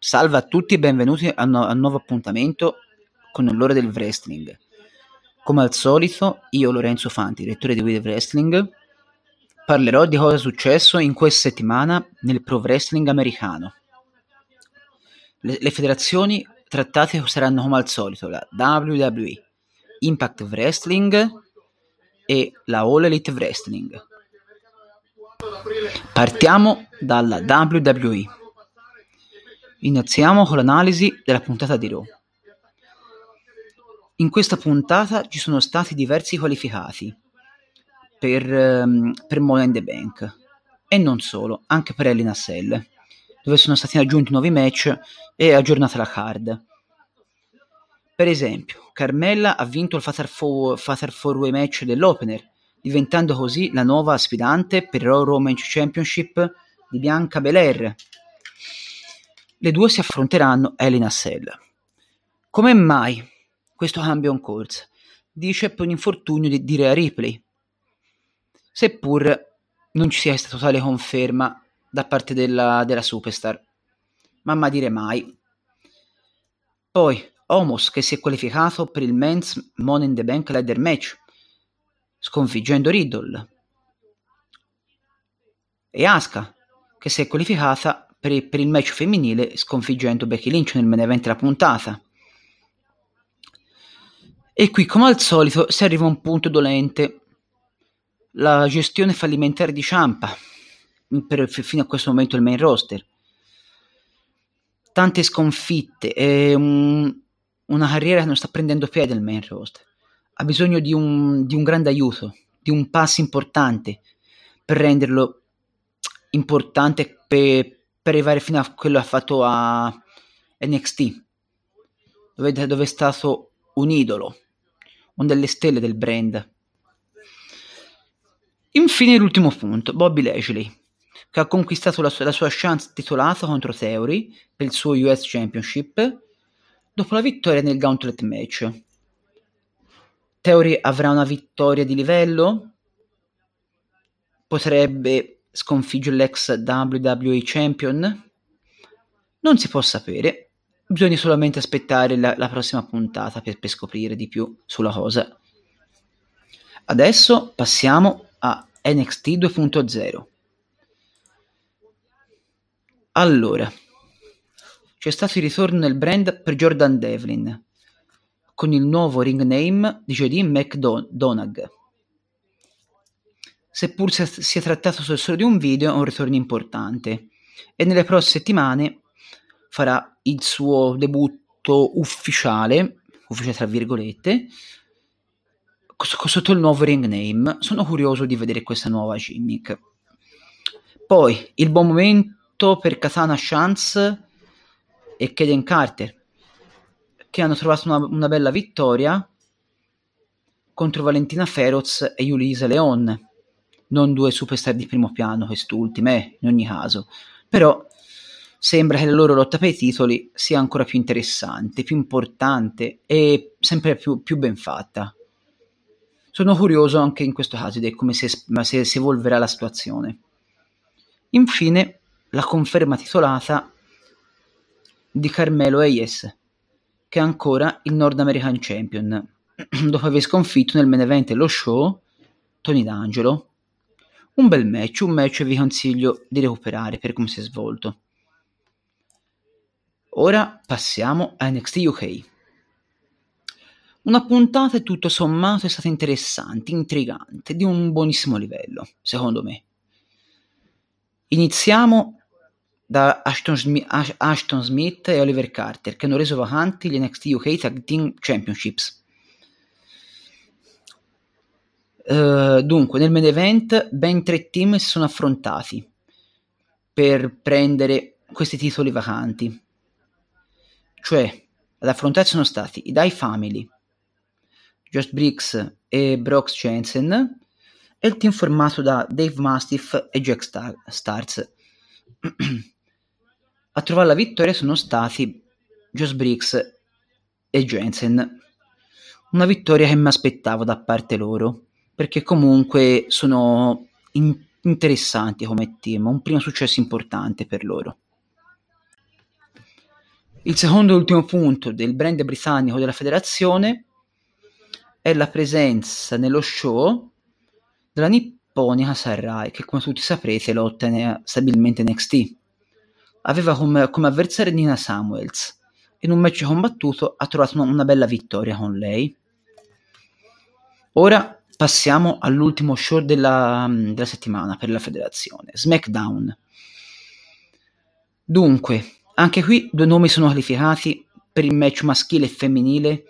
Salve a tutti e benvenuti a, no- a un nuovo appuntamento con l'ora del wrestling. Come al solito, io Lorenzo Fanti, direttore di We Wrestling, parlerò di cosa è successo in questa settimana nel pro wrestling americano. Le, le federazioni trattate saranno come al solito la WWE, Impact Wrestling e la All Elite Wrestling. Partiamo dalla WWE. Iniziamo con l'analisi della puntata di Raw. In questa puntata ci sono stati diversi qualificati per, um, per Money in the Bank e non solo, anche per Ellie Nassel, dove sono stati aggiunti nuovi match e aggiornata la card. Per esempio, Carmella ha vinto il Fatal 4-Way match dell'opener, diventando così la nuova sfidante per il Raw Romance Championship di Bianca Belair le due si affronteranno a Hell Cell. Come mai questo cambio on course? Dice per un infortunio di, di Rhea Ripley. Seppur non ci sia stata totale conferma da parte della, della superstar. Ma mai dire mai. Poi Homos che si è qualificato per il Men's Money in the Bank Ladder Match, sconfiggendo Riddle. E Asuka che si è qualificata per il, match femminile sconfiggendo Becky Lynch nel main event della puntata. E qui, come al solito, si arriva a un punto dolente. La gestione fallimentare di Ciampa, per, fino a questo momento il main roster. Tante sconfitte, un, una carriera che non sta prendendo piede il main roster. Ha bisogno di un, di un grande aiuto, di un passo importante per renderlo importante per, per arrivare fino a quello che ha fatto a NXT, dove, dove è stato un idolo, una delle stelle del brand. Infine l'ultimo punto, Bobby Lashley, che ha conquistato la sua, la sua chance titolata contro Theory per il suo US Championship dopo la vittoria nel Gauntlet match. Theory avrà una vittoria di livello? Potrebbe sconfiggere l'ex WWE Champion? Non si può sapere, bisogna solamente aspettare la, la prossima puntata per, per scoprire di più sulla cosa. Adesso passiamo a NXT 2.0. Allora, c'è stato il ritorno nel brand per Jordan Devlin con il nuovo ring name di JD McDonagh seppur sia trattato solo di un video, è un ritorno importante e nelle prossime settimane farà il suo debutto ufficiale, ufficiale tra virgolette, sotto il nuovo ring name. Sono curioso di vedere questa nuova gimmick. Poi il buon momento per Katana Chance e Kaden Carter, che hanno trovato una, una bella vittoria contro Valentina Feroz e Yulisa Leon non due superstar di primo piano quest'ultime, eh, in ogni caso. Però sembra che la loro lotta per i titoli sia ancora più interessante, più importante e sempre più, più ben fatta. Sono curioso anche in questo caso di come si, si, si evolverà la situazione. Infine, la conferma titolata di Carmelo Hayes, che è ancora il Nord American Champion, dopo aver sconfitto nel main event dello show Tony D'Angelo un bel match, un match che vi consiglio di recuperare per come si è svolto. Ora passiamo a NXT UK. Una puntata tutto sommato è stata interessante, intrigante, di un buonissimo livello, secondo me. Iniziamo da Ashton, Smith, Ashton Smith e Oliver Carter che hanno reso vacanti gli NXT UK Tag Team Championships Uh, dunque, nel main event ben tre team si sono affrontati per prendere questi titoli vacanti. Cioè, ad affrontare sono stati i Die Family, Josh Briggs e Brox Jensen e il team formato da Dave Mastiff e Jack Star- Starks. A trovare la vittoria sono stati Josh Briggs e Jensen. Una vittoria che mi aspettavo da parte loro perché comunque sono in- interessanti come team, un primo successo importante per loro. Il secondo e ultimo punto del brand britannico della federazione è la presenza nello show della nipponica Sarai, che come tutti saprete lotta stabilmente NXT. Aveva come, come avversaria Nina Samuels. In un match combattuto ha trovato una bella vittoria con lei. Ora passiamo all'ultimo show della, della settimana per la federazione, SmackDown. Dunque, anche qui due nomi sono qualificati per il match maschile e femminile,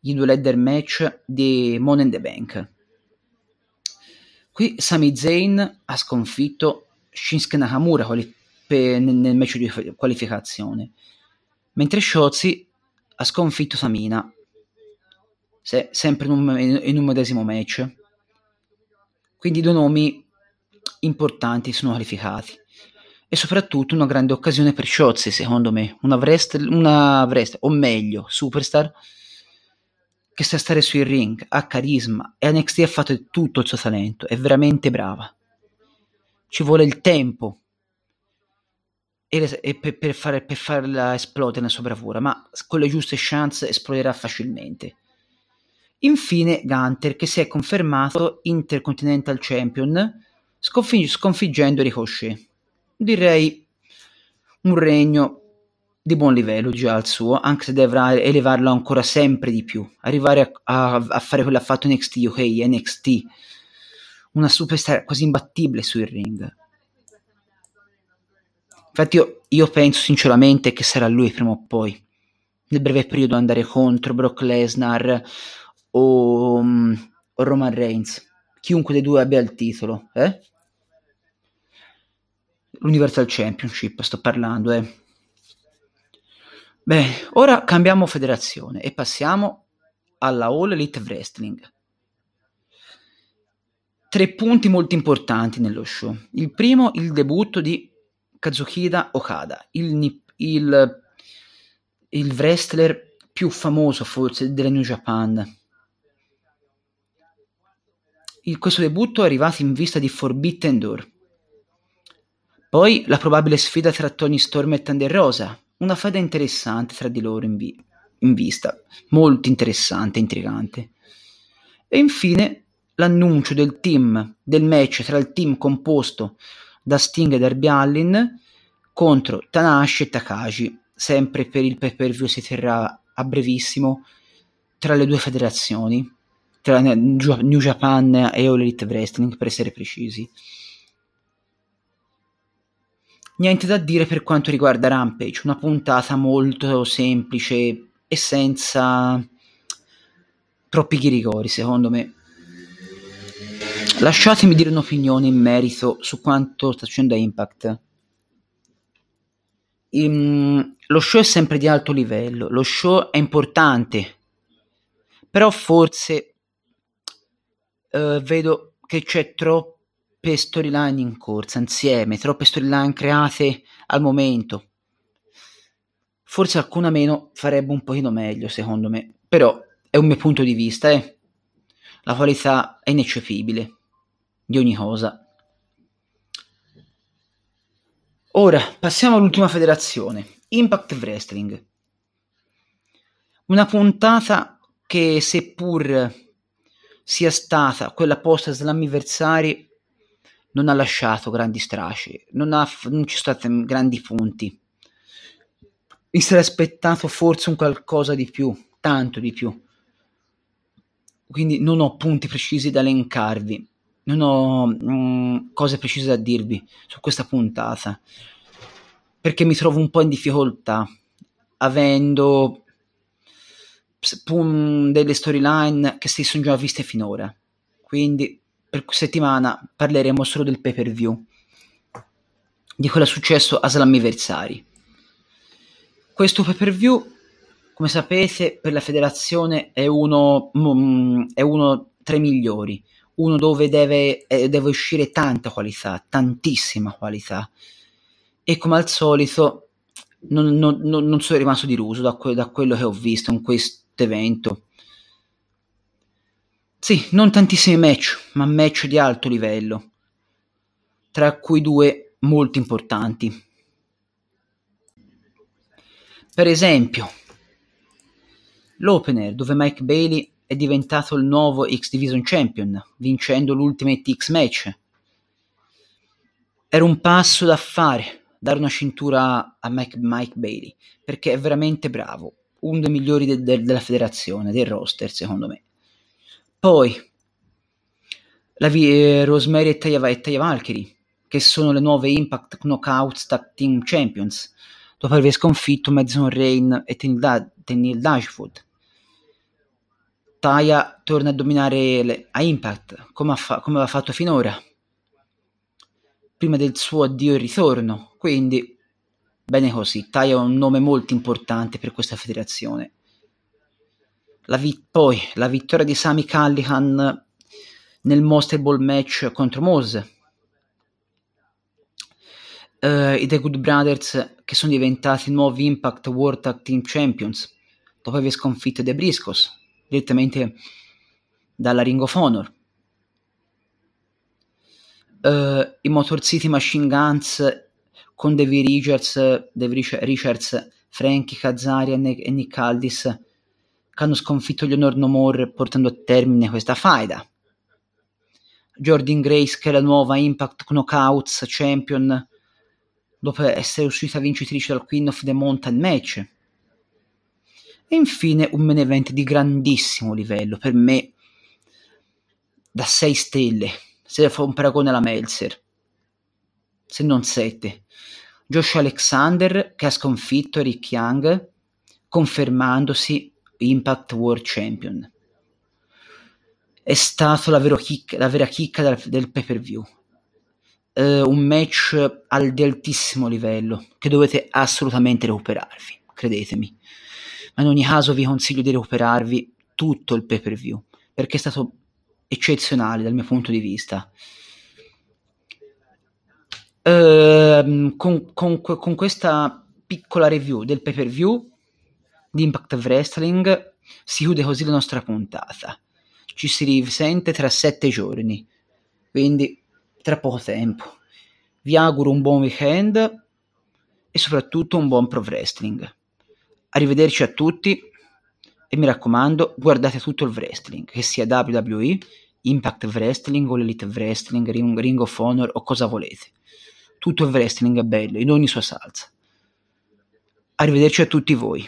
i due ladder match di Money in the Bank. Qui Sami Zayn ha sconfitto Shinsuke Nakamura quali- per, nel match di qualificazione, mentre Shotzi ha sconfitto Samina, se, sempre in un, in un medesimo match. Quindi due nomi importanti sono qualificati e soprattutto una grande occasione per Shotzi, secondo me, una wrestler, una wrestler, o meglio, superstar che sa stare sui ring, ha carisma e NXT ha fatto tutto il suo talento, è veramente brava. Ci vuole il tempo e, e per, per, fare, per farla esplodere la sua bravura, ma con le giuste chance esploderà facilmente. Infine Gunter che si è confermato Intercontinental Champion sconfig- sconfiggendo Ricochet. Direi un regno di buon livello già al suo, anche se dovrà elevarlo ancora sempre di più, arrivare a, a, a fare quello che ha fatto NXT UK, NXT, una superstar quasi imbattibile sul ring. Infatti io, io penso sinceramente che sarà lui prima o poi, nel breve periodo, andare contro Brock Lesnar o, um, o Roman Reigns, chiunque dei due abbia il titolo, eh? l'Universal Championship, sto parlando, eh. Beh, ora cambiamo federazione e passiamo alla All Elite Wrestling. Tre punti molto importanti nello show. Il primo, il debutto di Kazuhida Okada, il, il, il wrestler più famoso forse della New Japan. Questo debutto è arrivato in vista di Forbidden Door poi la probabile sfida tra Tony Storm e Thunder Rosa, una fada interessante tra di loro in, vi- in vista, molto interessante e intrigante. E infine l'annuncio del team, del match tra il team composto da Sting e Darby Allin contro Tanahashi e Takashi, sempre per il pay per view si terrà a brevissimo tra le due federazioni, tra New Japan e All Elite Wrestling per essere precisi. Niente da dire per quanto riguarda Rampage, una puntata molto semplice e senza troppi chirigori, secondo me. Lasciatemi dire un'opinione in merito su quanto sta a Impact. Um, lo show è sempre di alto livello, lo show è importante, però forse uh, vedo che c'è troppe storyline in corsa insieme, troppe storyline create al momento. Forse alcuna meno farebbe un pochino meglio, secondo me, però è un mio punto di vista, eh. La qualità è ineccepibile di ogni cosa. Ora passiamo all'ultima federazione, Impact Wrestling. Una puntata che seppur sia stata quella post Slammiversari non ha lasciato grandi strasci, non, ha, non ci sono stati grandi punti. Mi sarei aspettato forse un qualcosa di più, tanto di più. Quindi non ho punti precisi da elencarvi, non ho mh, mm, cose precise da dirvi su questa puntata, perché mi trovo un po' in difficoltà, avendo delle storyline che si sono già viste finora. Quindi per settimana parleremo solo del pay per view, di quello successo a Slammiversari. Questo pay per view, come sapete, per la federazione è uno, mm, è uno tra i migliori, uno dove deve, eh, deve uscire tanta qualità, tantissima qualità. E come al solito non, non, non sono rimasto deluso da, que- da quello che ho visto in questo evento sì, non tantissimi match, ma match di alto livello, tra cui due molto importanti. Per esempio, l'opener dove Mike Bailey è diventato il nuovo X Division Champion, vincendo l'Ultimate X match. Era un passo da fare, dare una cintura a Mike, Mike Bailey, perché è veramente bravo, uno dei migliori de- de- della federazione, del roster, secondo me. Poi, la vi- eh, Rosemary e Taya, e Taya Valkyrie, che sono le nuove Impact Knockouts Tag Team Champions, dopo aver sconfitto Madison Rain e Tenil, da- Tenil Dashwood. Taya torna a dominare le- a Impact, come, fa- come aveva fatto finora, prima del suo addio e ritorno, quindi bene così, Taya è un nome molto importante per questa federazione. La vi- poi la vittoria di Sami Callihan nel Monster Ball match contro Mose. Uh, I The Good Brothers che sono diventati nuovi Impact World Tag Team Champions dopo aver sconfitto The Briscoes direttamente dalla Ring of Honor. Uh, I Motor City Machine Guns con David Richards, David Richards Frankie Kazarian e Nick Aldis che hanno sconfitto gli Honor No More portando a termine questa faida. Jordan Grace che è la nuova Impact Knockouts Champion dopo essere uscita vincitrice dal Queen of the Mountain match. E infine un main event di grandissimo livello, per me da 6 stelle, se fa un paragone alla Meltzer, se non 7. Josh Alexander che ha sconfitto Rick Young confermandosi Impact World Champion. È stato la, chicca, la vera chicca del, del pay per view. Uh, un match al, di altissimo livello che dovete assolutamente recuperarvi, credetemi. Ma in ogni caso vi consiglio di recuperarvi tutto il pay per view perché è stato eccezionale dal mio punto di vista. Uh, con, con, con, questa piccola review del pay per view di Impact Wrestling si chiude così la nostra puntata. Ci si risente tra sette giorni, quindi tra poco tempo. Vi auguro un buon weekend e soprattutto un buon pro wrestling. Arrivederci a tutti e mi raccomando, guardate tutto il wrestling, che sia WWE, Impact Wrestling o l'Elite Wrestling, Ring of Honor o cosa volete. Tutto il wrestling è bello, in ogni sua salsa. Arrivederci a tutti voi.